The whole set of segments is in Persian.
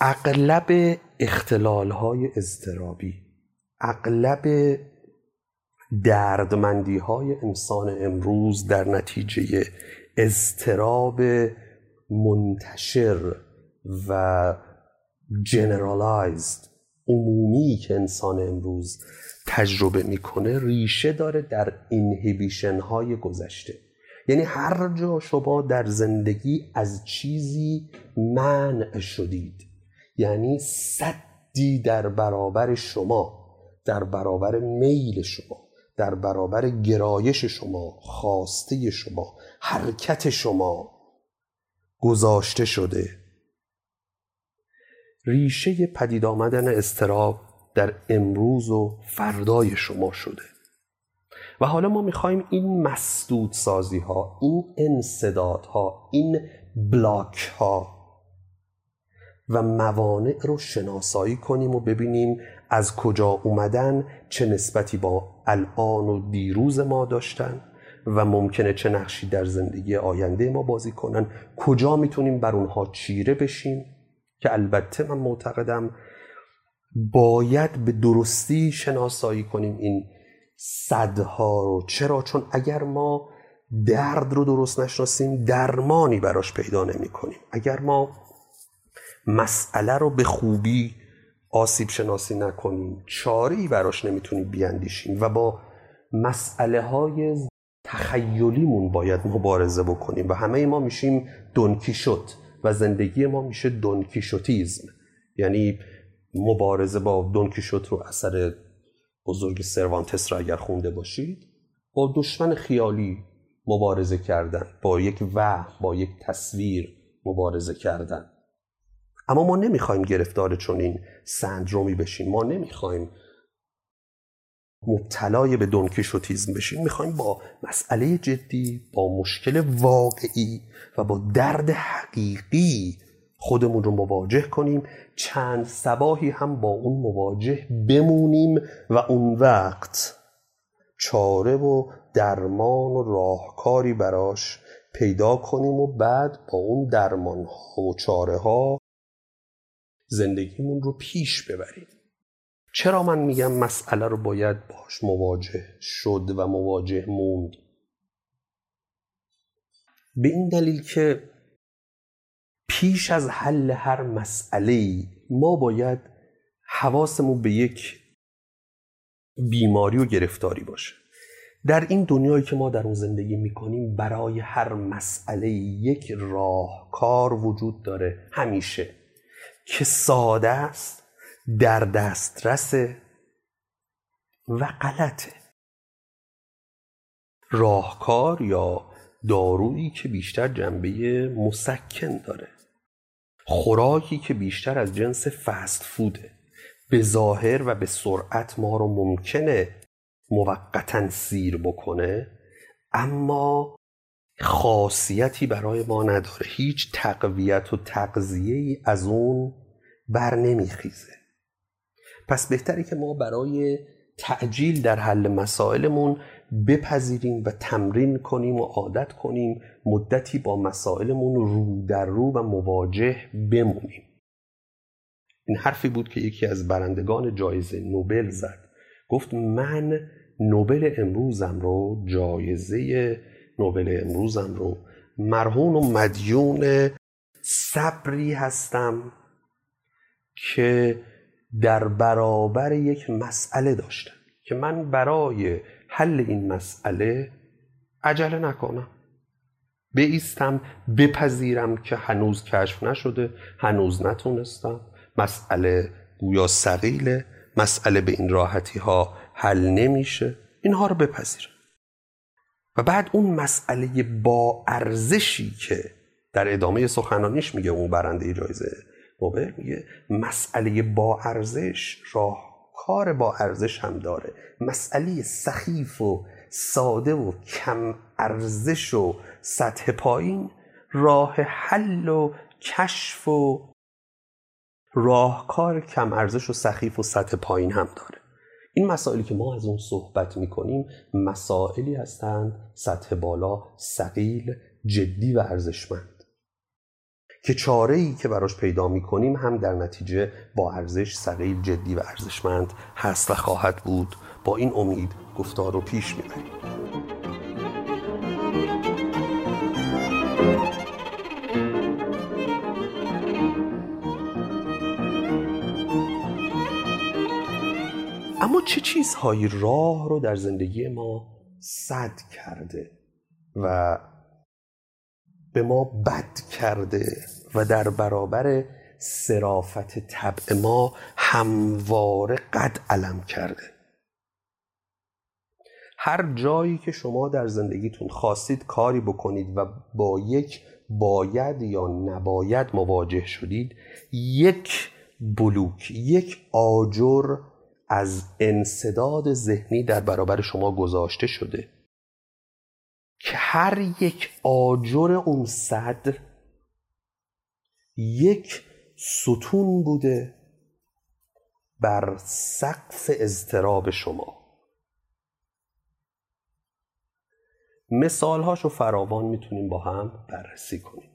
اغلب اختلال های اضطرابی اغلب دردمندی های انسان امروز در نتیجه اضطراب منتشر و جنرالایزد عمومی که انسان امروز تجربه می‌کنه ریشه داره در اینهیبیشن های گذشته. یعنی هر جا شما در زندگی از چیزی منع شدید یعنی صدی در برابر شما در برابر میل شما در برابر گرایش شما خواسته شما حرکت شما گذاشته شده. ریشه پدید آمدن استراب در امروز و فردای شما شده. و حالا ما می‌خوایم این مسدود سازی ها این انصداد ها این بلاک ها و موانع رو شناسایی کنیم و ببینیم از کجا اومدن چه نسبتی با الان و دیروز ما داشتن و ممکنه چه نقشی در زندگی آینده ما بازی کنن کجا می‌تونیم بر اونها چیره بشیم. که البته من معتقدم باید به درستی شناسایی کنیم این صدها رو. چرا؟ چون اگر ما درد رو درست نشناسیم درمانی براش پیدا نمی کنیم اگر ما مسئله رو به خوبی آسیب شناسی نکنیم چاری براش نمی‌تونیم بیاندیشیم و با مسئله های تخیلیمون باید مبارزه بکنیم. و همه ما میشیم دونکی شد. و زندگی ما میشه دونکیشوتیزم یعنی مبارزه با دونکیشوت رو اثر بزرگ سروانتس رو اگر خونده باشید با دشمن خیالی مبارزه کردن با یک و با یک تصویر مبارزه کردن. اما ما نمی‌خوایم گرفتار چنین سندرومی بشیم. ما نمی‌خوایم مبتلای به دونکیشوتیزم بشیم. می‌خوایم با مسئله جدی با مشکل واقعی و با درد حقیقی خودمون رو مواجه کنیم. چند سباهی هم با اون مواجه بمونیم و اون وقت چاره و درمان و راهکاری براش پیدا کنیم و بعد با اون درمان و چاره ها زندگیمون رو پیش ببریم. چرا من میگم مسئله رو باید باش مواجه شد و مواجه موند؟ به این دلیل که پیش از حل هر مسئله ما باید حواسمون به یک بیماری و گرفتاری باشه. در این دنیایی که ما در اون زندگی می‌کنیم برای هر مسئله یک راهکار وجود داره. همیشه. که ساده است در دسترس و غلطه. راهکار یا دارویی که بیشتر جنبه مسکن داره. خوراکی که بیشتر از جنس فست فوده. به ظاهر و به سرعت ما رو ممکنه موقتا سیر بکنه اما خاصیتی برای ما نداره. هیچ تقویت و تقضیه ای از اون بر نمیخیزه. پس بهتره که ما برای تعجیل در حل مسائلمون بپذیریم و تمرین کنیم و عادت کنیم مدتی با مسائلمون رو در رو و مواجه بمونیم. این حرفی بود که یکی از برندگان جایزه نوبل زد. گفت من نوبل امروزم رو جایزه نوبل امروزم رو مرهون و مدیون صبری هستم که در برابر یک مسئله داشتم که من برای حل این مسئله عجله نکنم. بیستم بپذیرم که هنوز کشف نشده هنوز نتونستم. مسئله گویا سقیله مسئله به این راحتی ها حل نمیشه. اینها رو بپذیرم. و بعد اون مسئله با ارزشی که در ادامه سخنانیش میگه اون برنده جایزه نوبل میگه مسئله با ارزش راهکار با ارزش هم داره. مسئله سخیف و ساده و کم ارزش و سطح پایین راه حل و کشف و راهکار کم ارزش و سخیف و سطح پایین هم داره. این مسائلی که ما از اون صحبت می‌کنیم مسائلی هستند سطح بالا سقیل جدی و ارزشمند. که چاره ای که براش پیدا می‌کنیم هم در نتیجه با ارزش سقیل جدی و ارزشمند هست و خواهد بود. با این امید گفتار رو پیش می‌بریم. اما چه چیزهایی راه رو در زندگی ما صد کرده و به ما بد کرده؟ و در برابر سرافت طبع ما همواره قد علم کرده. هر جایی که شما در زندگیتون خواستید کاری بکنید و با یک باید یا نباید مواجه شدید یک بلوک یک آجر از انصداد ذهنی در برابر شما گذاشته شده که هر یک آجر اون صد یک ستون بوده بر سقف اضطراب شما. مثال رو فراوان می‌تونیم با هم بررسی کنیم.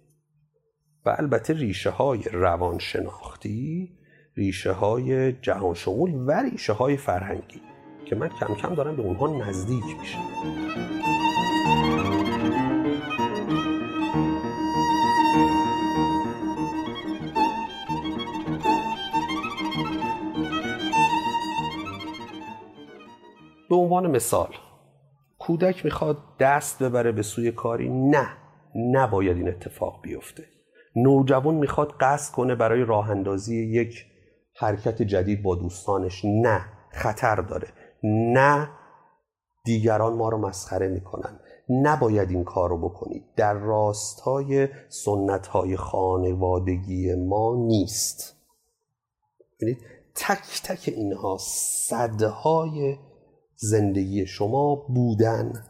و البته ریشه های روانشناختی ریشه های جهان شمول و ریشه های فرهنگی که من کم کم دارم به اونها نزدیک میشم. عنوان مثال. کودک می‌خواد دست ببره به سوی کاری نه نباید این اتفاق بیفته. نوجوان می‌خواد قصد کنه برای راه اندازی یک حرکت جدید با دوستانش نه خطر داره. نه دیگران ما رو مسخره می‌کنن. نباید این کار رو بکنید در راستای سنت های خانوادگی ما نیست. ببینید تک تک اینها صدهای زندگی شما بودن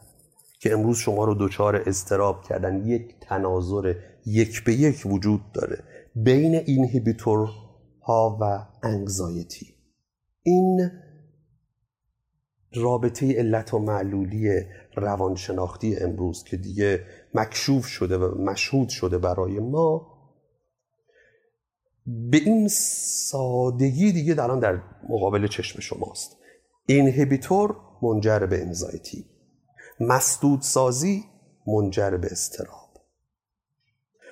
که امروز شما رو دچار اضطراب کردن. یک تناظر یک به یک وجود داره بین اینهیبیتور ها و انگزایتی. این رابطه علت و معلولی روانشناختی امروز که دیگه مکشوف شده و مشهود شده برای ما به این سادگی دیگه الان در مقابل چشم شماست. اینهیبیتور منجر به انزایتی. مسدود سازی منجر به استراب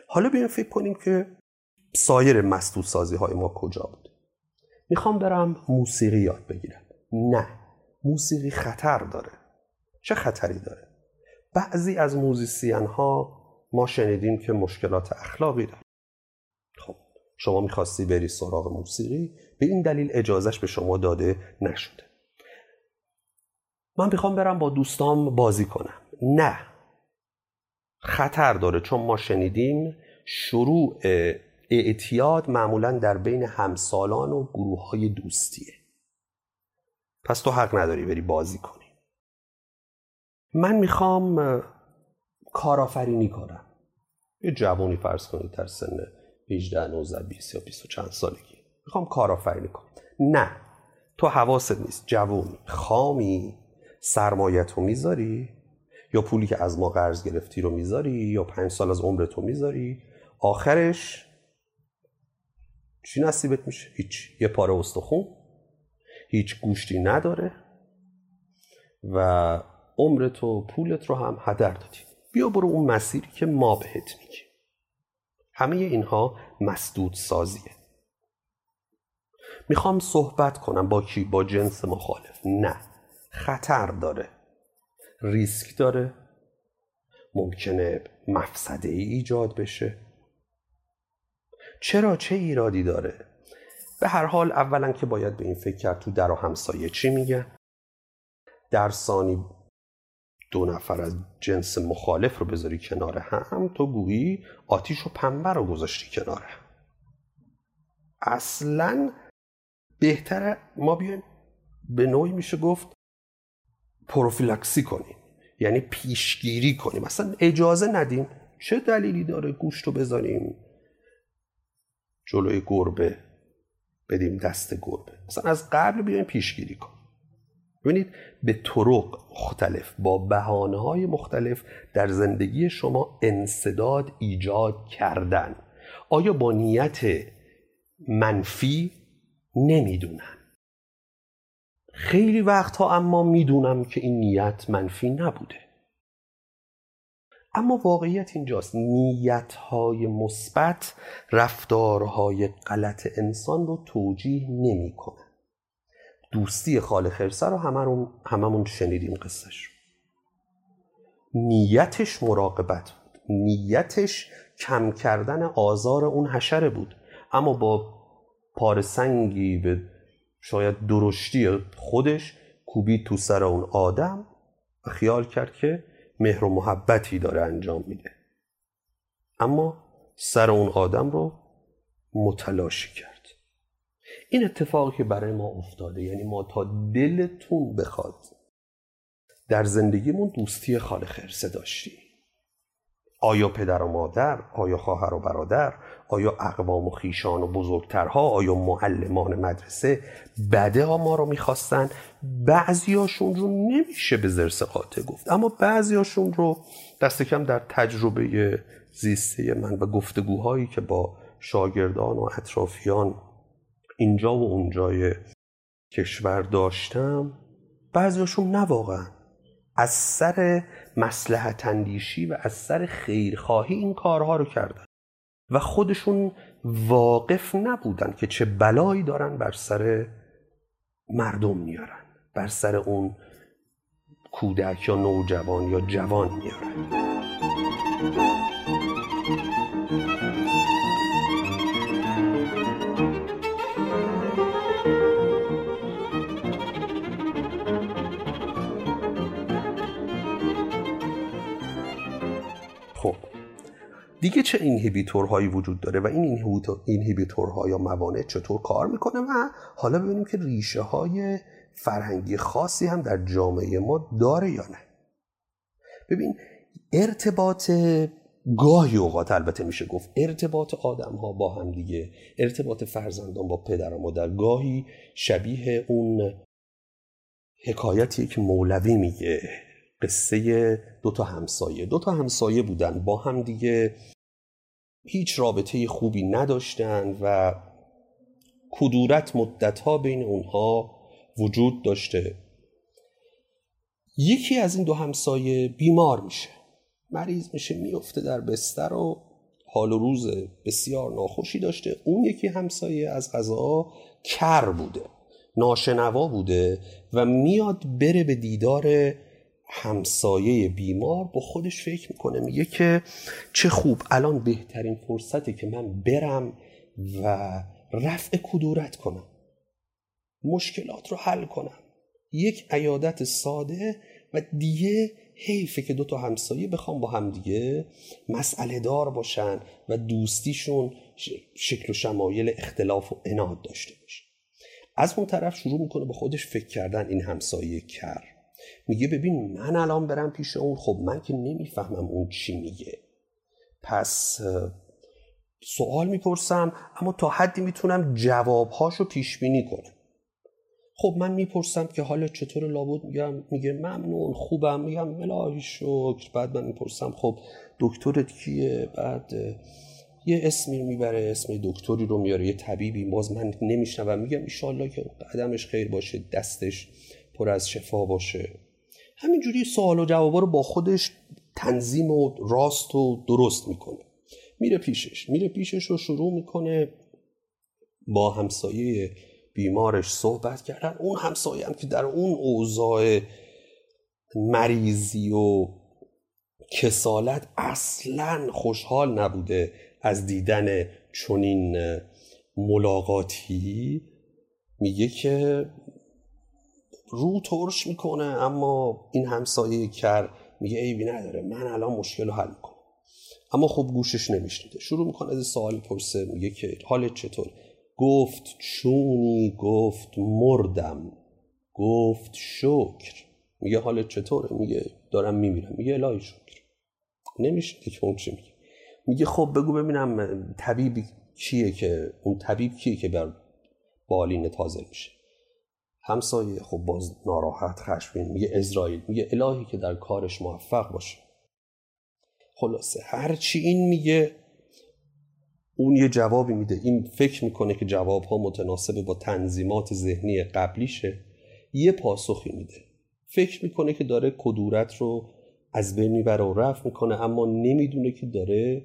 حالا بیایم فکر کنیم که سایر مسدود سازی های ما کجا بود. می‌خوام برم موسیقی یاد بگیرم. نه موسیقی خطر داره. چه خطری داره؟ بعضی از موزیسین ها ما شنیدیم که مشکلات اخلاقی داره خب شما می‌خواستی بری سراغ موسیقی به این دلیل اجازش به شما داده نشده. من می‌خوام برم با دوستام بازی کنم. نه. خطر داره چون ما شنیدیم شروع اعتیاد معمولا در بین همسالان و گروه های دوستیه. پس تو حق نداری بری بازی کنی. من می‌خوام کارآفرینی کنم. یه جوانی فرض کنید در سن 18 19 20 یا 20 چند سالگی. می‌خوام کارآفرینی کنم. نه. تو حواست نیست. جوونی. خامی. سرمایت رو می‌ذاری یا پولی که از ما قرض گرفتی رو می‌ذاری یا پنج سال از عمرتو می‌ذاری؟ آخرش چی نصیبت میشه؟ هیچ. یه پاره استخون هیچ گوشتی نداره و عمرت و پولت رو هم هدر دادی. بیا برو اون مسیری که ما بهت میگیم. همه اینها مسدود سازیه. می‌خوام صحبت کنم با کی؟ با جنس مخالف. نه. خطر داره. ریسک داره. ممکنه مفسده ای ایجاد بشه. چرا چه ایرادی داره؟ به هر حال اولا که باید به این فکر کرد تو در و همسایه چی میگه؟ در ثانی دو نفر از جنس مخالف رو بذاری کنار هم تو گویی آتیش و پنبه رو گذاشتی کنار اصلا بهتره ما بیایم. به نوعی میشه گفت پروفیلاکسی کنیم. یعنی پیشگیری کنیم. اصلا اجازه ندیم. چه دلیلی داره گوشت رو بذاریم جلوی گربه؟ بدیم دست گربه. مثلا از قبل بیایم پیشگیری کن ببینید به طرق مختلف با بهانه های مختلف در زندگی شما انصداد ایجاد کردن. آیا با نیت منفی نمی‌دونم خیلی وقتها اما می‌دونم که این نیت منفی نبوده. اما واقعیت اینجاست. نیتهای مثبت رفتارهای غلط انسان رو توجیه نمی‌کنه. دوستی خال خرسه رو هممون هممون شنیدیم قصهش. نیتش مراقبت بود. نیتش کم کردن آزار اون حشره بود. اما با پارسنگی به شاید درشتی خودش کوبید تو سر اون آدم و خیال کرد که مهر و محبتی داره انجام میده. اما سر اون آدم رو متلاشی کرد. این اتفاقی که برای ما افتاده یعنی ما تا دلتون بخواد در زندگیمون دوستی خال خرسه داشتیم. آیا پدر و مادر آیا خواهر و برادر آیا اقوام و خیشان و بزرگترها آیا معلمان مدرسه؟ بده ها ما رو می‌خواستن. بعضیاشون رو نمیشه به زرس قاطع گفت. اما بعضیاشون رو دست کم در تجربه زیسته من و گفتگوهایی که با شاگردان و اطرافیان اینجا و اونجای کشور داشتم بعضیاشون نه واقعا. از سر مسلحت اندیشی و از سر خیرخواهی این کارها رو کردن. و خودشون واقف نبودن که چه بلایی دارن بر سر مردم میارن بر سر اون کودک یا نوجوان یا جوان میارن. دیگه چه اینهیبیتورهایی وجود داره و این اینهیبیتورها یا موانع چطور کار می‌کنه؟ و حالا ببینیم که ریشه های فرهنگی خاصی هم در جامعه ما داره یا نه. ببین ارتباط گاهی اوقات البته میشه گفت ارتباط آدم ها با هم دیگه ارتباط فرزندان با پدر و مادر گاهی شبیه اون حکایتی که مولوی میگه. قصه دو تا همسایه. دو تا همسایه بودن. با هم دیگه هیچ رابطه خوبی نداشتن و کدورت مدتها بین اونها وجود داشته. یکی از این دو همسایه بیمار میشه. مریض میشه میفته در بستر و حال و روز بسیار ناخوشی داشته. اون یکی همسایه از غذا کر بوده ناشنوا بوده و میاد بره به دیدار همسایه بیمار با خودش فکر می‌کنه. میگه که چه خوب الان بهترین فرصته که من برم و رفع کدورت کنم. مشکلات رو حل کنم. یک عیادت ساده و دیگه حیفه که دو تا همسایه بخوام با هم دیگه مسئله دار باشن و دوستیشون شکل و شمایل اختلاف و اناد داشته باشه. از اون طرف شروع می‌کنه به خودش فکر کردن این همسایه کر. میگه ببین من الان برم پیش اون. خب من که نمی‌فهمم اون چی میگه. پس سوال می‌پرسم اما تا حدی می‌تونم جوابهاشو پیش بینی کنم. خب من می‌پرسم که حالا چطور لابد؟ میگم میگه ممنون خوبم. میگم الهی شکر. بعد من می‌پرسم خب دکترت کیه؟ بعد یه اسمی می‌بره اسم دکتری رو میاره یه طبیبی. باز من نمیشنوم. میگم ایشالله که قدمش خیر باشه دستش پر از شفا باشه. همینجوری سوال و جوابا رو با خودش تنظیم و راست و درست می‌کنه. میره پیشش میره پیشش رو شروع می‌کنه با همسایه بیمارش صحبت کردن. اون همسایه هم که در اون اوضاع مریضی و کسالت اصلا خوشحال نبوده از دیدن چنین ملاقاتی میگه که رو ترش می‌کنه اما این همسایه کر میگه عیبی نداره من الان مشکل رو حل می‌کنم. اما خب گوشش نمیشنیده. شروع می‌کنه از سوال پرسه میگه که حالت چطور؟ گفت چونی گفت مردم گفت شکر. میگه حالت چطوره؟ میگه دارم میمیرم. میگه الهی شکر. نمیشه که اون چی میگه. میگه خب بگو ببینم طبیب کیه که اون طبیب کیه که بر بالین تازه میشه؟ همسایه خب باز ناراحت خشمگین میگه اسرائیل میگه الهی که در کارش موفق باشه. خلاصه هرچی این میگه اون یه جوابی میده. این فکر می‌کنه که جواب ها متناسب با تنظیمات ذهنی قبلیشه. یه پاسخی میده. فکر می‌کنه که داره کدورت رو از بین می‌بره و رفت می‌کنه اما نمی‌دونه که داره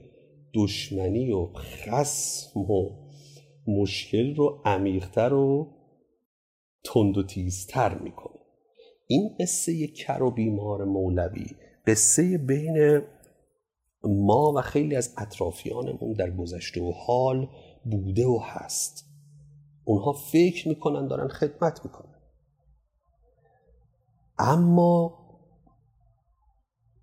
دشمنی و خسم و مشکل رو عمیقتر و تند و تیزتر می‌کنه. این قصه کر و بیمار مولوی قصه بین ما و خیلی از اطرافیانمون در گذشته و حال بوده و هست. اونها فکر می‌کنن دارن خدمت می‌کنن. اما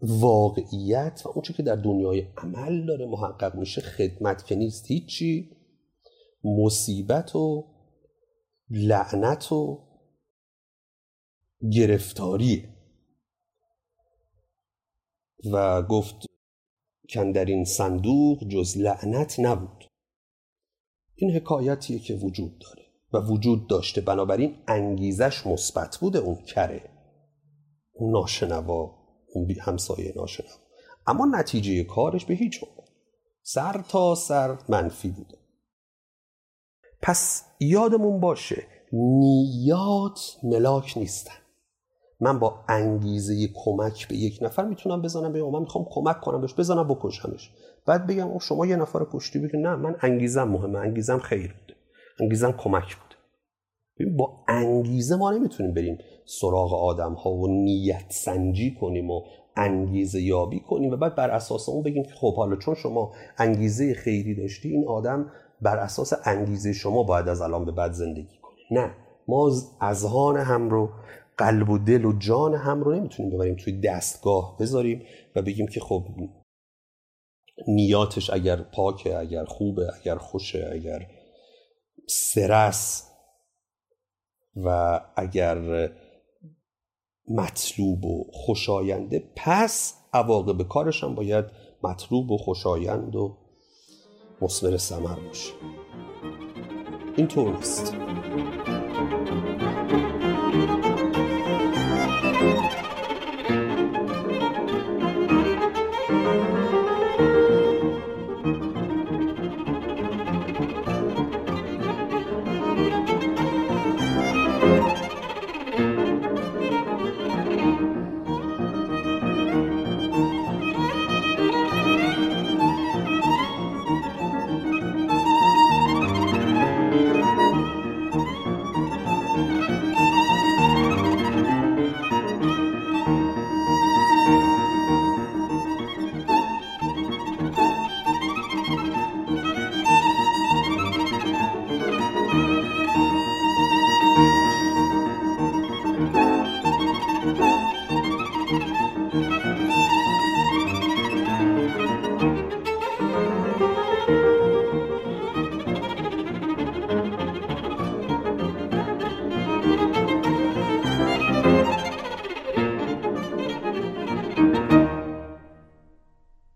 واقعیت و اونچه که در دنیای عمل داره محقق میشه خدمت که نیست هیچی مصیبت و لعنت و گرفتاریه. و گفت کن در این صندوق جز لعنت نبود. این حکایتیه که وجود داره و وجود داشته بنابراین انگیزش مثبت بوده اون کره. اون ناشنوا اون بی همسایه ناشنوا. اما نتیجه کارش به هیچ عنوان. سر تا سر منفی بوده. پس یادمون باشه نیات ملاک نیستن. من با انگیزه کمک به یک نفر می‌تونم بزنم به من می‌خوام کمک کنم بهش بزنم بکشمش. بعد بگم او شما یه نفر کشتی بگه نه من انگیزم مهمه. انگیزم خیر بوده انگیزم کمک بوده با انگیزه ما نمی‌تونیم بریم سراغ آدم ها و نیت سنجی کنیم و انگیزه یابی کنیم و بعد بر اساس اون بگیم که خب حالا چون شما انگیزه خیری داشتی این آدم بر اساس انگیزه شما باید از الان به بعد زندگی کنه نه. ما اذهان هم رو قلب و دل و جان هم رو نمی‌تونیم ببریم توی دستگاه بذاریم و بگیم که خب نیاتش اگر پاکه اگر خوبه اگر خوشه اگر سرس و اگر مطلوب و خوشاینده پس عواقب کارش هم باید مطلوب و خوشایند و مصمر سمر باشه. اینطور نیست.